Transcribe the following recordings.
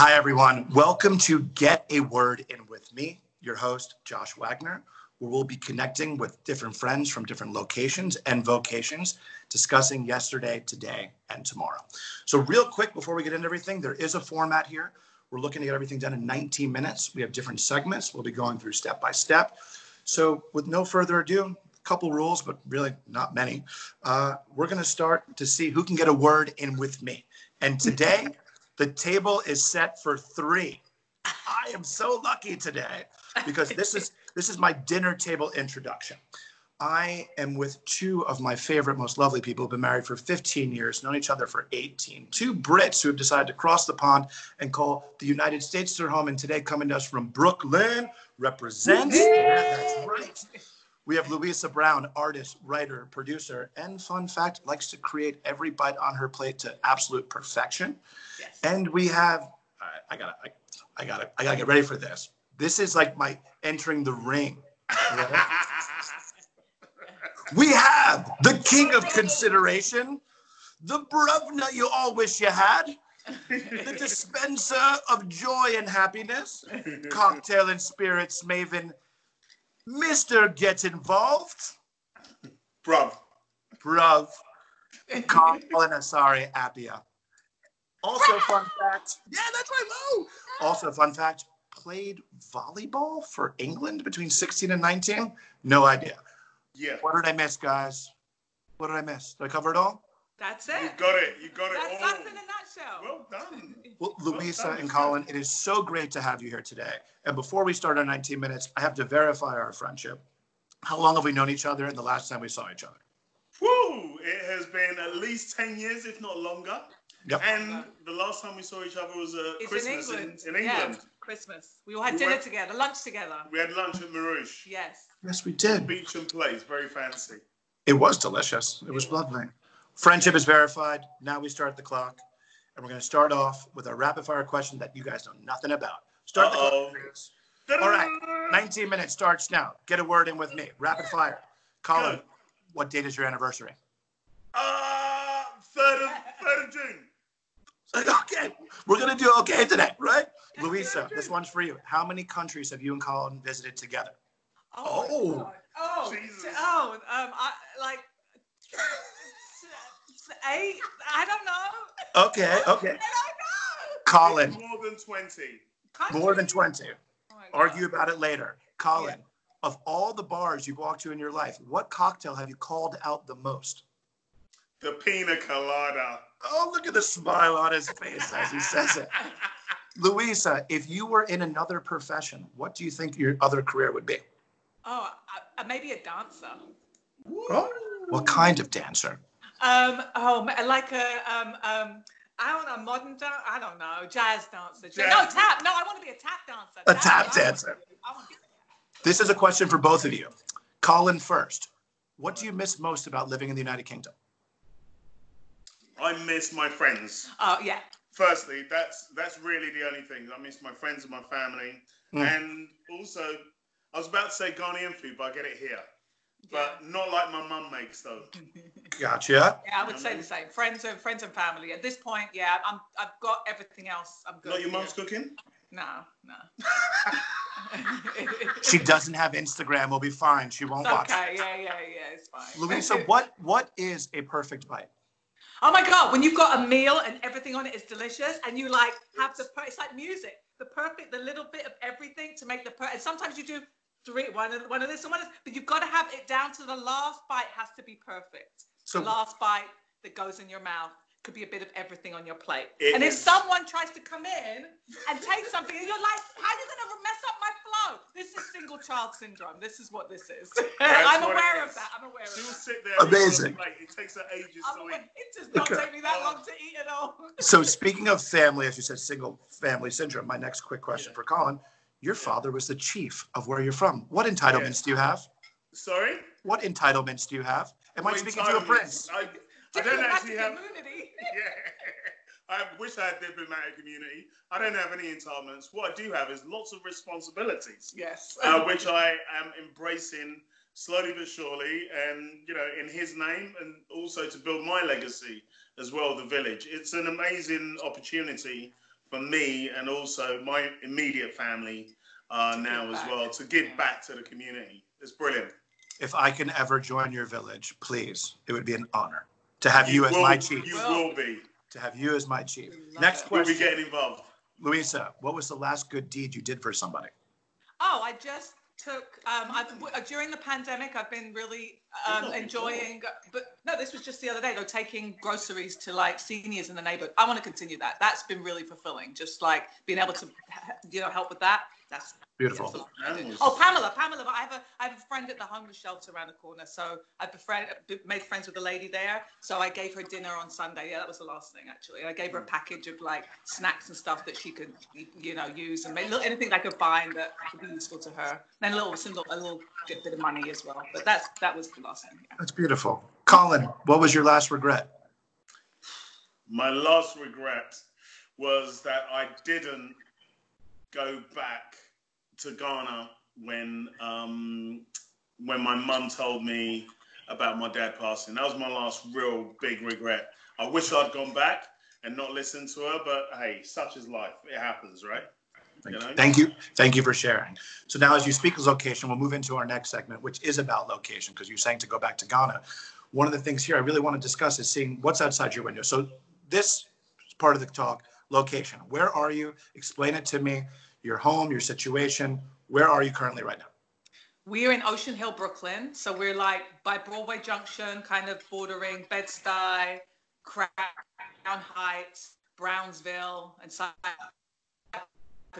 Hi, everyone. Welcome to Get a Word In with me, your host, Josh Wagner, where we'll be connecting with different friends from different locations and vocations, discussing yesterday, today, and tomorrow. So, real quick before we get into everything, there is a format here. We're looking to get everything done in 19 minutes. We have different segments. We'll be going through step by step. So, with no further ado, a couple rules, but really not many. Uh, we're going to start to see who can get a word in with me. And today, the table is set for three. I am so lucky today because this is this is my dinner table introduction. I am with two of my favorite, most lovely people who've been married for 15 years, known each other for 18. Two Brits who have decided to cross the pond and call the United States their home. And today, coming to us from Brooklyn, represents. Yeah, that's right. We have Louisa Brown, artist, writer, producer, and fun fact, likes to create every bite on her plate to absolute perfection. Yes. And we have, I, I gotta, I, I, gotta, I gotta get ready for this. This is like my entering the ring. we have the king of consideration, the bruvna you all wish you had, the dispenser of joy and happiness, cocktail and spirits maven, Mr. Get Involved. Bruv. Bruv. Asare Appiah. Also, fun fact. Yeah, that's my low. Also, fun fact. Played volleyball for England between 16 and 19. No idea. Yeah. What did I miss, guys? What did I miss? Did I cover it all? That's it. You got it. You got That's it That's all. us in a nutshell. Well done. Well, Louisa and Colin, it is so great to have you here today. And before we start our 19 minutes, I have to verify our friendship. How long have we known each other and the last time we saw each other? Woo! It has been at least 10 years, if not longer. Yep. And the last time we saw each other was uh, It's Christmas in England. in, in England. Yeah, Christmas. We all had We dinner went- together, lunch together. We had lunch at Marouche. Yes. Yes, we did. Beach and place, very fancy. It was delicious. It was lovely. Friendship is verified. Now we start the clock. And we're going to start off with a rapid fire question that you guys know nothing about. Start the Uh-oh. clock, please. All right. 19 minutes starts now. Get a word in with me. Rapid fire. Colin, Go. what date is your anniversary? Uh, 3rd of, 3rd of June. Okay. We're going to do okay today, right? Louisa, this one's for you. How many countries have you and Colin visited together? Oh. Oh. Oh. Jesus. Oh. Um. I like. Eight. I don't know. Okay, okay. I don't know. Colin, More than 20. more than 20. Oh. Argue about it later. Colin, of all the bars you've walked to in your life, what cocktail have you called out the most? The pina colada. Oh, look at the smile on his face as he says it. Louisa, if you were in another profession, what do you think your other career would be? Oh, uh, maybe a dancer. Oh, what kind of dancer? Um. Oh, like a um um. I don't know, modern dance. I don't know, jazz dancer. Jazz. No tap. No, I want to be a tap dancer. A That's tap what I wanna dancer. be. I wanna be- This is a question for both of you. Colin first. What do you miss most about living in the United Kingdom? I miss my friends. Oh yeah. Firstly, that's that's really the only thing. I miss my friends and my family. Mm. And also, I was about to say Ghanaian food, but I get it here. But not like my mum makes, though. Gotcha. Yeah, I would say the same. Friends and friends and family. At this point, yeah, I'm. I've got everything else. I'm good. Not your yeah. mum's cooking? No, no. She doesn't have Instagram. We'll be fine. She won't It's watch. okay. Yeah, yeah, yeah. It's fine. Louisa, what what is a perfect bite? Oh my god, when you've got a meal and everything on it is delicious, and you like have the per- it's like music, the perfect, the little bit of everything to make the per. And sometimes you do three, one of one of this and one of this, but you've got to have it down to the last bite has to be perfect. So the last bite that goes in your mouth could be a bit of everything on your plate. It and if someone tries to come in and take something, and you're like, how are you gonna mess up my flow? This is single child syndrome. This is what this is. I'm aware is. of that. I'm aware of She'll that. sit there. Amazing. Like, it takes her ages I'm to aware- eat. it does not Okay. take me that long to eat at all. So speaking of family, as you said, single family syndrome, my next quick question Yeah. for Colin. Your father was the chief of where you're from. What entitlements do you have? Sorry? What entitlements do you have? Am I speaking to a prince? I, I don't actually have. immunity. Yeah. I wish I had diplomatic immunity. I don't have any entitlements. What I do have is lots of responsibilities, Yes. uh, which I am embracing slowly but surely, and you know, in his name, and also to build my legacy as well, the village. It's an amazing opportunity for me and also my immediate family uh, now as back. well to give back to the community. It's brilliant. If I can ever join your village, please, it would be an honor to have you, as will, my chief. You Will. will be. To have you as my chief. Next it. We'll be question, getting involved. Louisa. What was the last good deed you did for somebody? Oh, I just took um, I've, uh, during the pandemic. I've been really um, enjoying, but no, this was just the other day. Though taking groceries to like seniors in the neighborhood. I want to continue that. That's been really fulfilling. Just like being able to, you know, help with that. That's Beautiful. that's what I do. Animals. Oh, Pamela, Pamela. I have a I have a friend at the homeless shelter around the corner. So I befriend, made friends with a lady there. So I gave her dinner on Sunday. Yeah, that was the last thing actually. I gave her a package of like snacks and stuff that she could, you know, use and make, anything I could find that would be useful to her. Then a little, some little- a little bit of money as well. But that's that was the last thing. Yeah. That's beautiful. Colin, what was your last regret? My last regret was that I didn't go back to Ghana when um, when my mum told me about my dad passing. That was my last real big regret. I wish I'd gone back and not listened to her, but hey, such is life. It happens, right? Thank You you. Thank you. Thank you for sharing. So now as you speak of location, we'll move into our next segment, which is about location, because you're saying to go back to Ghana. One of the things here I really want to discuss is seeing what's outside your window. So this part of the talk, location. Where are you? Explain it to me. Your home, your situation. Where are you currently right now? We're in Ocean Hill, Brooklyn. So we're like by Broadway Junction, kind of bordering Bed-Stuy, Crown Heights, Brownsville, and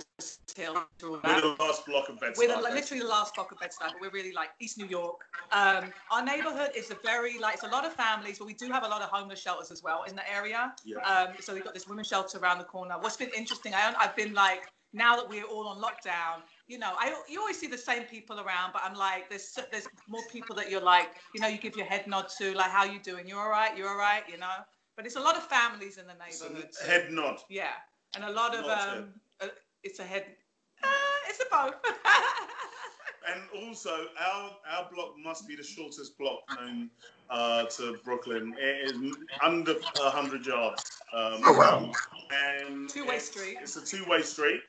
Cypress Hill. We're the last block of bed. We're the, literally the last block of Bed-Stuy, but we're really like East New York. Um, our neighborhood is a very like it's a lot of families, but we do have a lot of homeless shelters as well in the area. Yeah. Um, so we've got this women's shelter around the corner. What's been interesting, I, I've been like now that we're all on lockdown, you know, I you always see the same people around, but I'm like there's there's more people that you're like, you know, you give your head nod to, like how you doing? You're all right? you're all right? You know. But it's a lot of families in the So, neighborhood. head nod. Yeah, and a lot of Not um, it's a head. Uh, it's a both. And also, our our block must be the shortest block known uh, to Brooklyn. It is under hundred yards. Um, Oh, wow. And Two-way it's- street. It's a two-way street,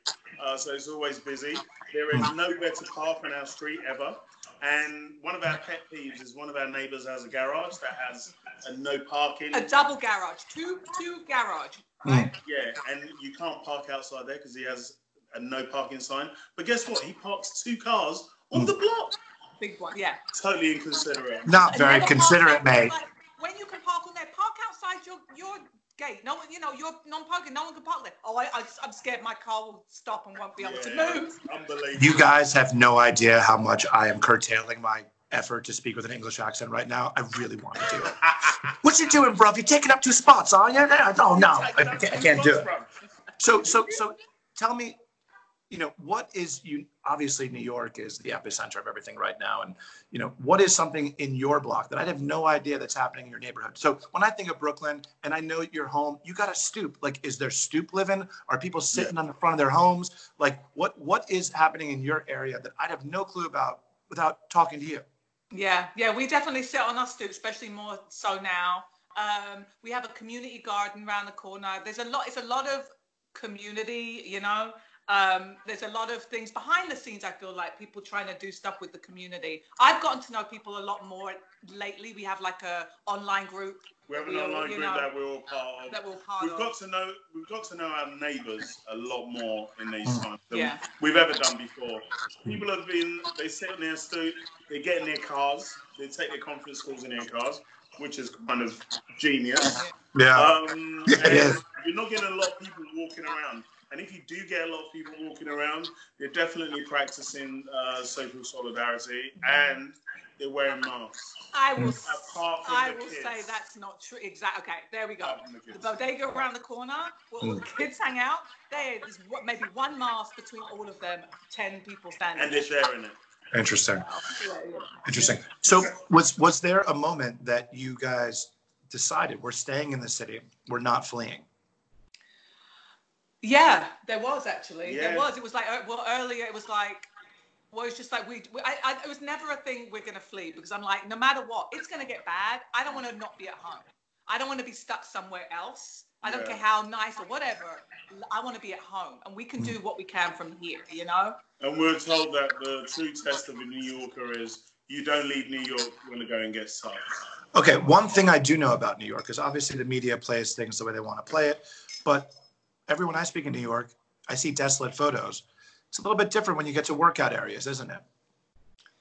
uh, so it's always busy. There is nowhere to park on our street ever. And one of our pet peeves is one of our neighbours has a garage that has a no parking. a double garage, two two garage, Hmm. Yeah, and you can't park outside there because he has a no parking sign. But guess what? He parks two cars on the block. Big one, yeah. Totally inconsiderate. Not very considerate, mate. Like, when you can park on there, park outside your your gate. No one, you know, you're non-parking. No one can park there. Oh, I, I I'm scared my car will stop and won't be able to move. Unbelievable. You guys have no idea how much I am curtailing my effort to speak with an English accent right now. I really want to do it. What you doing, bro? You're taking up two spots, are you? Oh no, I can't, I can't do it. So, so, so, tell me, you know, what is you? Obviously, New York is the epicenter of everything right now, and you know, what is something in your block that I have no idea that's happening in your neighborhood? So, when I think of Brooklyn, and I know your home, you got a stoop. Like, is there stoop living? Are people sitting on the front of their homes? Like, what what is happening in your area that I'd have no clue about without talking to you? Yeah, yeah, we definitely sit on our stoop, especially more so now. Um, we have a community garden around the corner. There's a lot. It's a lot of community, you know. Um, there's a lot of things behind the scenes. I feel like people trying to do stuff with the community. I've gotten to know people a lot more lately. We have like a online group We have an We online you group know, that we're all part of. that we're part We've of. got to know we've got to know our neighbours a lot more in these times than Yeah. we've ever done before. People have been they sit on their stoop, they get in their cars, they take their conference calls in their cars, which is kind of genius. Yeah. Um, Yeah, it and is. You're not getting a lot of people walking around. And if you do get a lot of people walking around, they're definitely practicing uh, social solidarity and they're wearing masks. I will. I will kids. say that's not true. Exactly. Okay, there we go. The The kids. bodega around the corner, where all the kids hang out. There is maybe one mask between all of them. Ten people standing. And they're sharing it. Interesting. Yeah, yeah. Interesting. So was was there a moment that you guys decided we're staying in the city, we're not fleeing? Yeah, there was actually. Yeah. There was. It was like uh, well earlier. It was like. Well, it's just like we. we- I, I, it was never a thing we're gonna flee because I'm like, no matter what, it's gonna get bad. I don't want to not be at home. I don't want to be stuck somewhere else. I don't Yeah. care how nice or whatever. I want to be at home, and we can do what we can from here. You know. And we're told that the true test of a New Yorker is you don't leave New York when the going gets tough. Okay, one thing I do know about New York is obviously the media plays things the way they want to play it, but everyone I speak in New York, I see desolate photos. It's a little bit different when you get to workout areas, isn't it?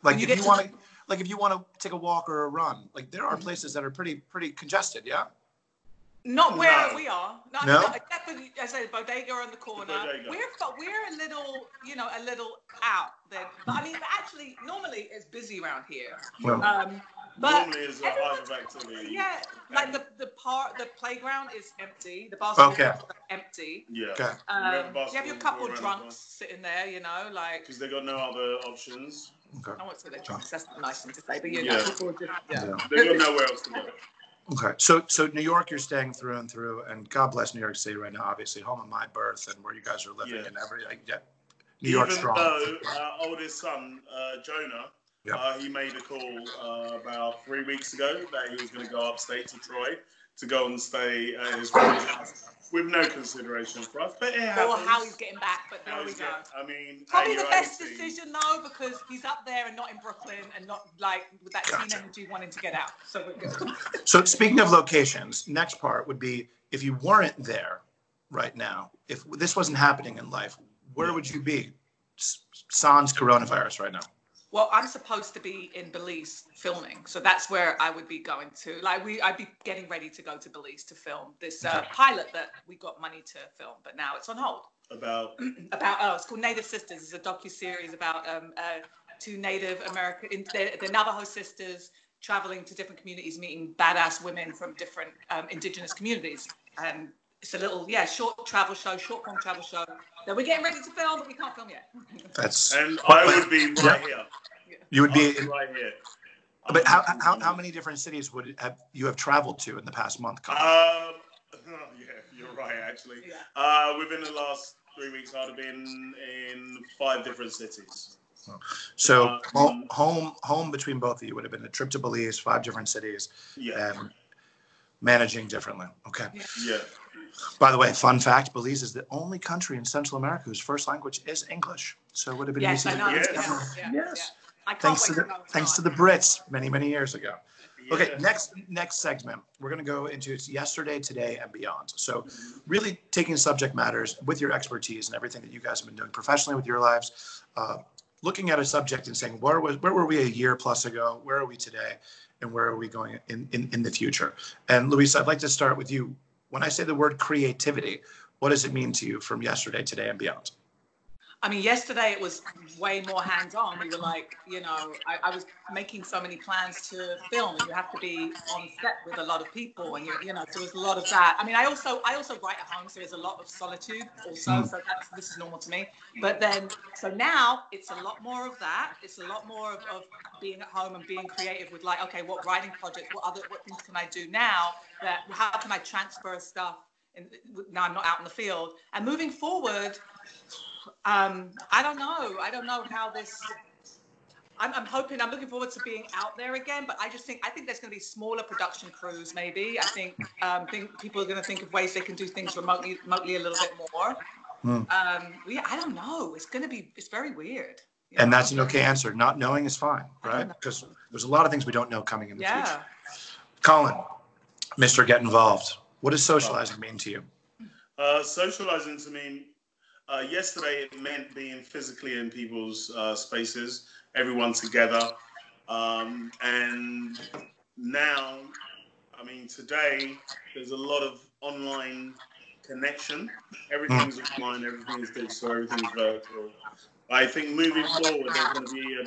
Like you if you to- want to, like if you want to take a walk or a run, like there are places that are pretty pretty congested. Yeah. Not where No. we are. No, No? no? except for, I said bodega on the corner. Bodega. We're we're a little, you know, a little out there. But I mean, actually, normally it's busy around here. Well, Um, but Normally is a everyone- hive of activity. yeah, like the the part, the playground is empty. The basketball Okay. courts are empty. Yeah. okay. Um, have you have your couple around the drunks sitting there, you know, like Because they got no other options. I won't say they're drunks. That's not a nice thing to say, but you Yeah. know, people just yeah. Yeah. They got nowhere else to go. Okay. So so New York, you're staying through and through, and God bless New York City right now. Obviously, home of my birth and where you guys are living Yeah. and every like, yeah. New York Even strong. though our oldest son, uh, Jonah, Yeah. uh, he made a call uh, about three weeks ago that he was going to go upstate to Troy to go and stay at his friend's house with no consideration for us. But it Or how he's getting back, but How there we go. get- I mean, Probably the best 18, decision though, because he's up there and not in Brooklyn and not like with that teen energy wanting to get out. So we're good. So speaking of locations, next part would be if you weren't there right now, if this wasn't happening in life, where Yeah. would you be? S- Sans coronavirus right now. Well, I'm supposed to be in Belize filming, so that's where I would be going to. Like we, I'd be getting ready to go to Belize to film this uh, pilot that we got money to film, but now it's on hold. About About oh, it's called Native Sisters. It's a docu series about um, uh, two Native American, they're, they're Navajo sisters traveling to different communities, meeting badass women from different um, indigenous communities, and it's a little yeah short travel show, short form travel show that we're getting ready to film, but we can't film yet. That's and I would be right here. you would be. would be In, right here. but how, how how many different cities would have you have traveled to in the past month? Colin? Um, yeah, you're right. Actually, Yeah. uh, within the last three weeks, I'd have been in five different cities. so uh, home, home home between both of you would have been a trip to Belize, five different cities, Yeah, and managing differently. Okay. yeah. By the way, fun fact: Belize is the only country in Central America whose first language is English. So it would have been Yes, easy I to know. do. Yes. Yes, yes, Yes. yes. I Thanks to the to know it's thanks to the Brits many many years ago. Okay, next next segment, we're going to go into it's yesterday, today, and beyond. So, really taking subject matters with your expertise and everything that you guys have been doing professionally with your lives, uh, looking at a subject and saying where was where were we a year plus ago, where are we today, and where are we going in in, in the future? And Luis, I'd like to start with you. When I say the word creativity, what does it mean to you from yesterday, today, and beyond? I mean, yesterday it was way more hands-on. We were like, you know, I, I was making so many plans to film, and you have to be on set with a lot of people, and you, you know, so there's a lot of that. I mean, I also, I also write at home, so there's a lot of solitude also. Mm. So that's this is normal to me. But then, so now it's a lot more of that. It's a lot more of, of being at home and being creative with like, okay, what writing projects, what other, what things can I do now? That how can I transfer stuff? And now I'm not out in the field, and moving forward um, I don't know. I don't know how this. I'm, I'm hoping. I'm looking forward to being out there again. But I just think I think there's going to be smaller production crews. Maybe I think um, think people are going to think of ways they can do things remotely, remotely a little bit more. Hmm. Um, yeah, I don't know. It's going to be. It's very weird. you And that's an okay answer. Not knowing is fine, right? Because there's a lot of things we don't know coming in the future. Yeah. Colin, Mr. Get Involved. What does socializing mean to you? Uh, socializing to me, uh, yesterday it meant being physically in people's uh, spaces, everyone together. Um, and now, I mean, today there's a lot of online connection. Everything's online, everything's digital, everything's virtual. I think moving forward, there's going to be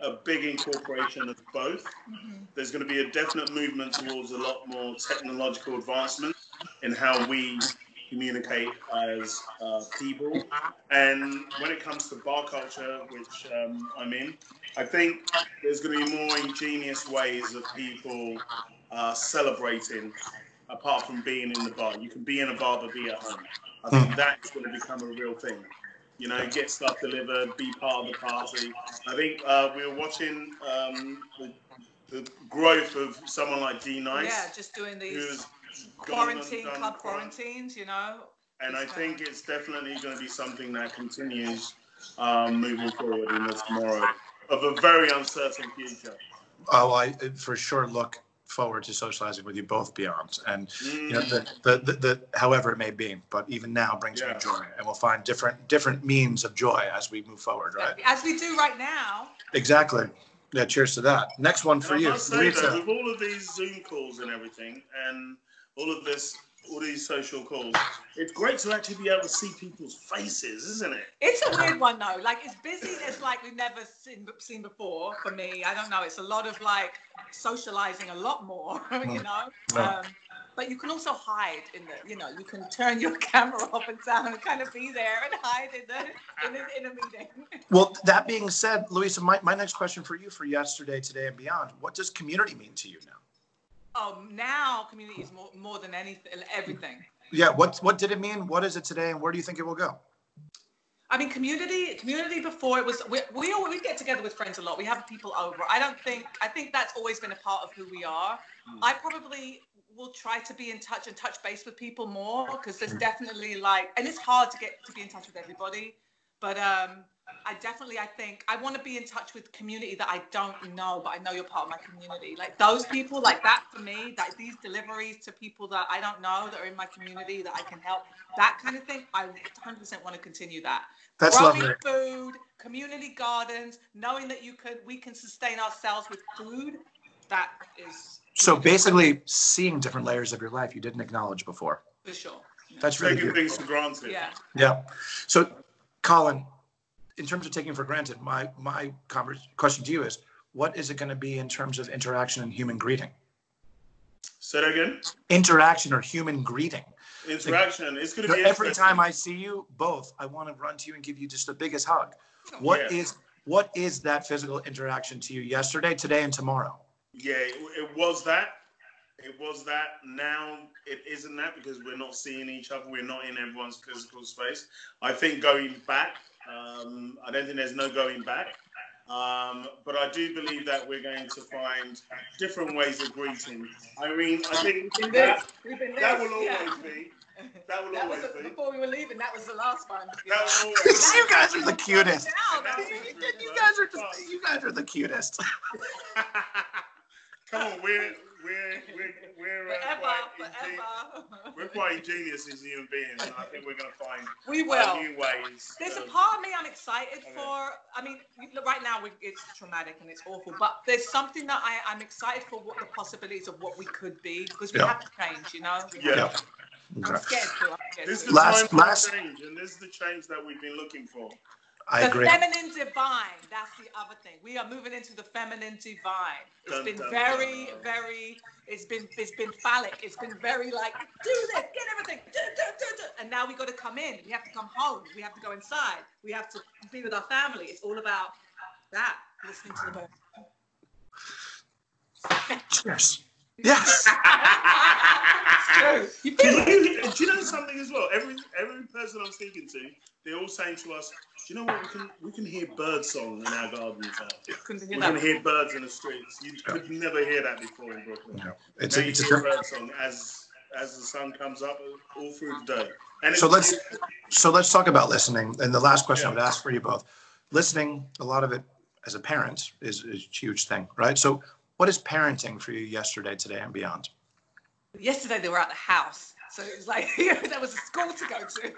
a, a big incorporation of both. Mhm. There's going to be a definite movement towards a lot more technological advancement in how we communicate as uh, people. And when it comes to bar culture, which um, I'm in, I think there's going to be more ingenious ways of people uh, celebrating apart from being in the bar. You can be in a bar but be at home. I think that's going to become a real thing. You know, get stuff delivered, be part of the party. I think uh, we were watching um, the, the growth of someone like D-Nice Yeah, just doing these. who's quarantine done club quarant- quarantines, you know. and I It's, think it's definitely going to be something that continues um, moving forward in the tomorrow of a very uncertain future. Oh, I for sure look forward to socializing with you both beyond, and you know, Mm. the, the, the, the however it may be, but even now brings me joy, and we'll find different different means of joy as we move forward, right? As we do right now. Exactly. Yeah. Cheers to that. Next one for you, must say though, with all of these Zoom calls and everything, and all of this, all these social calls, it's great to actually be able to see people's faces, isn't it? It's a weird one though. Like it's busy as like we've never seen seen before for me. I don't know. It's a lot of like socializing a lot more, you know. Yeah. Um, but you can also hide in the, you know, you can turn your camera off and down and kind of be there and hide in the in a, in a meeting. Well, that being said, Louisa, my, my next question for you for yesterday, today, and beyond. What does community mean to you now? Oh, now community is more more than anything, everything. Yeah. What what did it mean? What is it today, and where do you think it will go? I mean, community, community before it was, we, we all, we get together with friends a lot. We have people over. I don't think, I think that's always been a part of who we are. Mm. I probably will try to be in touch and touch base with people more because there's definitely like, and it's hard to get to be in touch with everybody. But um, I definitely, I think I want to be in touch with community that I don't know, but I know you're part of my community. Like those people, like that for me, that these deliveries to people that I don't know that are in my community that I can help, that kind of thing. I 100% want to continue that That's growing lovely. food, community gardens, knowing that you could we can sustain ourselves with food. That is So basically, seeing different layers of your life you didn't acknowledge before. for sure. That's really Taking beautiful. things for granted. Yeah. Yeah. So, Colin, in terms of taking for granted, my my convers- question to you is, what is it going to be in terms of interaction and human greeting? Say that again. Interaction or human greeting. Interaction. It's going to be every time I see you both, I want to run to you and give you just the biggest hug. What Yeah. is what is that physical interaction to you yesterday, today, and tomorrow? Yeah, it was that. It was that. Now it isn't that because we're not seeing each other. We're not in everyone's physical space. I think going back, um, I don't think there's no going back. Um, but I do believe that we're going to find different ways of greeting. I mean, I think We've been there. that, We've that will always yeah. be. That will That was always be. before we were leaving. That was the last one. That will always you guys are the cutest. Now, That You guys are just, you guys are the cutest. Come on, we're we're we're we're uh, Forever, quite ingenious. forever. We're quite ingenious as human beings, and I think we're going to find We uh, will. new ways. There's a part of me I'm excited Okay. for. I mean, right now we, it's traumatic and it's awful, but there's something that I, I'm excited for what the possibilities of what we could be because we Yeah. have to change, you know? We Yeah. have to- I'm scared to. I'm scared This is the Last- time for last- change, and this is the change that we've been looking for. I the agree. feminine divine. That's the other thing. We are moving into the feminine divine. It's Dun, been dun, very, dun. very. It's been it's been phallic. It's been very like do this, get everything, do, do, do, do. and now we got to come in. We have to come home. We have to go inside. We have to be with our family. It's all about that. Listening to the. Cheers. Yes. It's true. You feel Can it. you, do you know something as well? Every every person I'm speaking to, they're all saying to us, "Do you know what? We can we can hear bird song in our gardens now. We hear can hear birds in the streets. You could never hear that before in Brooklyn. No, it's Now a, you it's a hear different. bird song as as the sun comes up all through the day. And So let's so let's talk about listening. And the last question I would ask for you both: listening, a lot of it as a parent is, is a huge thing, right? So, what is parenting for you yesterday, today, and beyond? Yesterday they were at the house, so it was like there was a school to go to.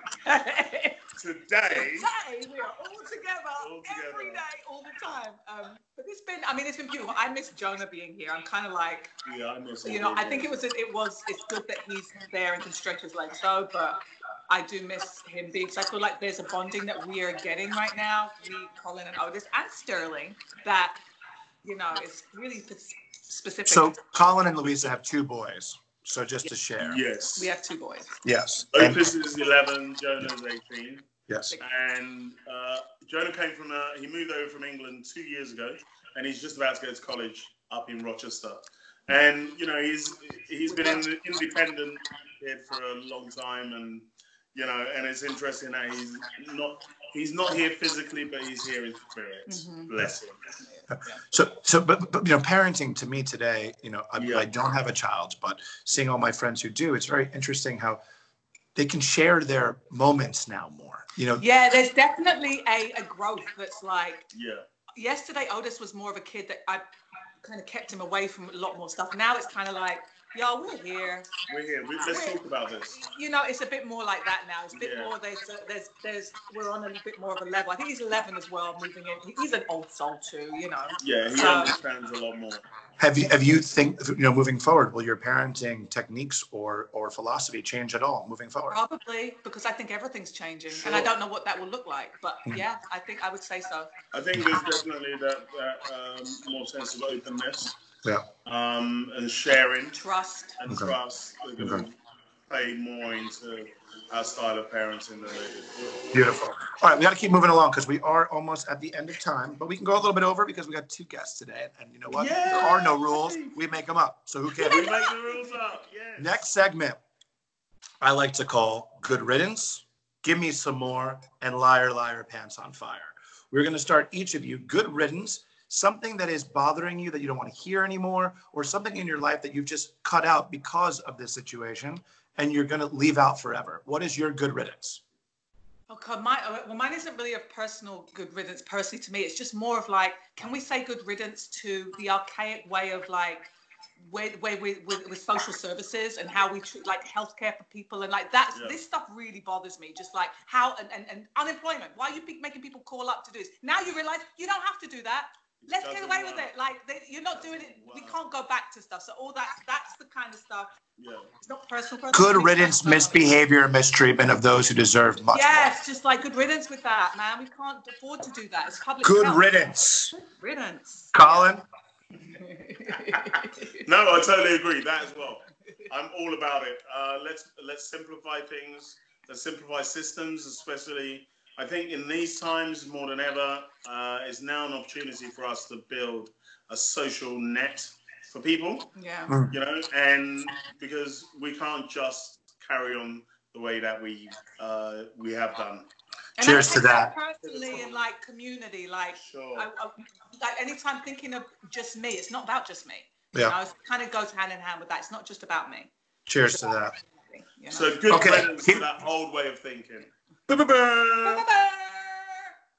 today. Today we are all together, All together. every day, all the time. Um, but it's been, I mean, it's been beautiful. I miss Jonah being here. I'm kind of like, Yeah, I miss you know, I think it was, it was, it's good that he's there and can stretch his legs so, but I do miss him being, so I feel like there's a bonding that we are getting right now, me, Colin, and Otis, and Sterling, that, you know, it's really specific. So, Colin and Louisa have two boys. So, just to share. Yes. we have two boys. Yes. And, Otis is 11, Jonah's 18. yes. And uh, Jonah came from, uh, he moved over from England two years ago, and he's just about to go to college up in Rochester. And, you know, he's he's been an independent kid for a long time, and, you know, and it's interesting that he's not he's not here physically, but he's here in spirit. Mhm. Bless him. So, so, but, but, you know, parenting to me today, you know, I, Yeah. I don't have a child, but seeing all my friends who do, it's very interesting how they can share their moments now more. You know, Yeah, there's definitely a, a growth that's like Yeah. yesterday Otis was more of a kid that I kind of kept him away from a lot more stuff. Now it's kind of like, yo, we're here. We're here. We, let's talk about this. You know, it's a bit more like that now. It's a bit Yeah. more. There's, there's, there's. We're on a bit more of a level. I think he's 11 as well, moving in. He's an old soul too. You know. Yeah, he So- understands a lot more. have you have you think you know moving forward, will your parenting techniques or or philosophy change at all moving forward? Probably because I think everything's changing, and I don't know what that will look like. But Mhm. yeah, I think I would say so. I think there's definitely that, that um, more sense of openness Yeah. um, and sharing Trust. and Okay. trust are going to Okay. play more into our style of parenting than they do. Beautiful. All right, we got to keep moving along because we are almost at the end of time, but we can go a little bit over because we got two guests today, and you know what? There are no rules. We make them up. So who cares? We make the rules up, yes. Next segment, I like to call Good Riddance, Give Me Some More, and Liar, Liar, Pants on Fire. We're going to start each of you Good Riddance, something that is bothering you that you don't want to hear anymore, or something in your life that you've just cut out because of this situation and you're going to leave out forever. What is your Good Riddance? Oh, okay, my uh, well, mine isn't really a personal good riddance personally to me. It's just more of like, can we say good riddance to the archaic way of like, way way with, with, with social services and how we treat like healthcare for people and like that's Yeah. This stuff really bothers me. Just like how and, and, and unemployment. Why are you making people call up to do this? Now you realize you don't have to do that. Let's get Doesn't away with it. Like they, you're not doing it. We can't go back to stuff. So all that that's the kind of stuff. Yeah. It's not personal. personal Good riddance, personal. misbehavior, and mistreatment of those who deserve much Yes, just like good riddance with that, man. We can't afford to do that. It's public. Good health. riddance. Good riddance. Colin? No, I totally agree. That as well. I'm all about it. Uh, let's let's simplify things. Let's simplify systems, especially. I think in these times more than ever, uh, is now an opportunity for us to build a social net for people. yeah. You know, and because we can't just carry on the way that we uh, we have done. And Cheers I to that. Personally, and like community, like, Sure. I, I, like anytime thinking of just me, it's not about just me. Yeah. You know, it kind of goes hand in hand with that. It's not just about me. Cheers to that. You know? So good Okay. riddance to that old way of thinking.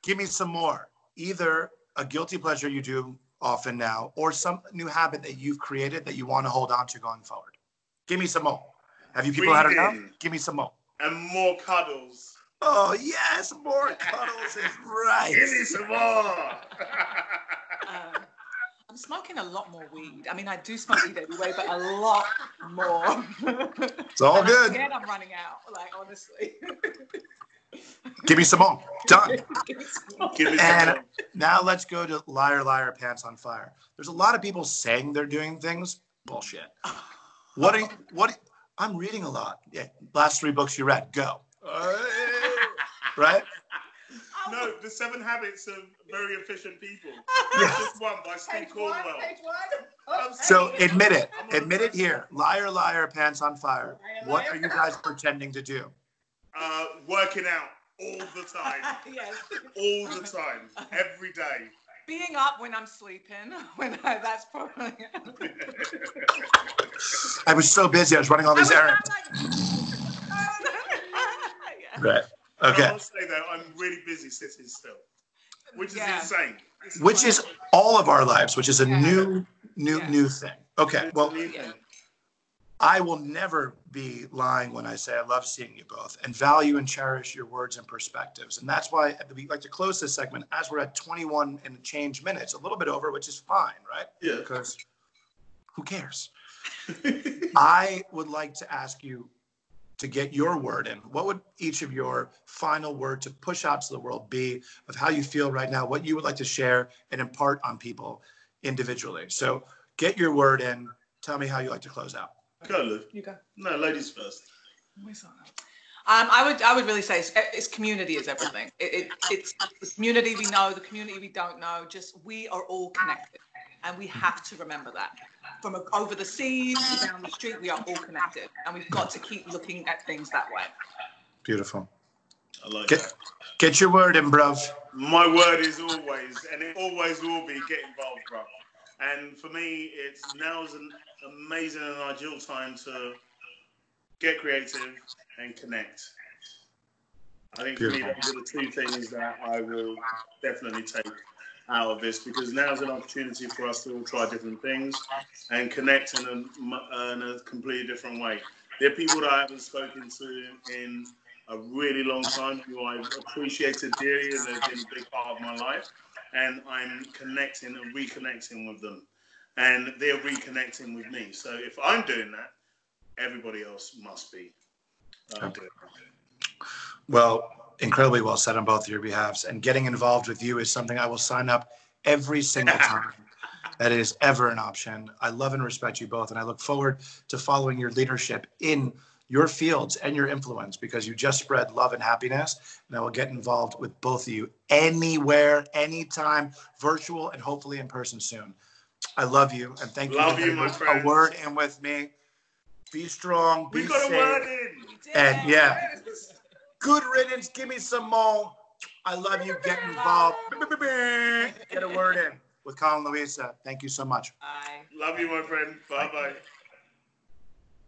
Give me some more. Either a guilty pleasure you do often now, or some new habit that you've created that you want to hold on to going forward. Give me some more. Have you people had enough? Give me some more. And more cuddles. Oh yes, more cuddles is right. Give me some more. Um, I'm smoking a lot more weed. I mean, I do smoke weed anyway, but a lot more. It's all And I'm good. scared I'm running out. Like honestly. Give me some more. Done. Give me some And- more. Now let's go to liar, liar, pants on fire. There's a lot of people saying they're doing things. Bullshit. What are you, what? I'm reading a lot. Yeah. Last three books you read. Go. Right? No, the seven habits of very efficient people. Yeah. Just one by Steve Page one, Caldwell. page one. So admit it. I'm on the Admit it here. Liar, liar, pants on fire. Liar, What liar. are you guys pretending to do? Uh, working out all the time. yes. All the time. Every day. Being up when I'm sleeping. When I, that's probably. I was so busy. I was running all these errands. was not like- Yeah. Right. I Okay. must say though, I'm really busy sitting still, which is Yeah. insane. It's Which is all of our lives, which is a Yeah. new, new, Yeah. new thing. Okay. Well, a new thing. I will never be lying when I say I love seeing you both and value and cherish your words and perspectives. And that's why we like to close this segment as we're at 21 and change minutes, a little bit over, which is fine, right? Yeah. Because who cares? I would like to ask you to get your word in. What would each of your final word to push out to the world be of how you feel right now, what you would like to share and impart on people individually? So get your word in. Tell me how you like to close out. Go, Lou. You go. No, ladies first. Um, I would I would really say it's, it's community is everything. It, it, it's the community we know, the community we don't know. Just we are all connected, and we have to remember that. From a, over the seas to down the street, we are all connected, and we've got to keep looking at things that way. Beautiful. I like Get, that. get your word in, bruv. My word is always, and it always will be, get involved, bro. And for me, it's now's an amazing and ideal time to get creative and connect. I think for me, those are the two things that I will definitely take out of this because now is an opportunity for us to all try different things and connect in a, in a completely different way. There are people that I haven't spoken to in a really long time who I've appreciated dearly and they've been a big part of my life. And I'm connecting and reconnecting with them. And they're reconnecting with me. So if I'm doing that, everybody else must be uh, doing that. Well, incredibly well said on both of your behalves. And getting involved with you is something I will sign up every single time that is ever an option. I love and respect you both, and I look forward to following your leadership in your fields and your influence because you just spread love and happiness. And I will get involved with both of you anywhere, anytime, virtual and hopefully in person soon. I love you and thank you. Love for you, getting my a word in with me. Be strong. Be We got a safe. word in. And yeah. Good riddance. Give me some more. I love you. Get involved. Get a word in with Colin Louisa. Thank you so much. Bye. Love you, my friend. Bye bye.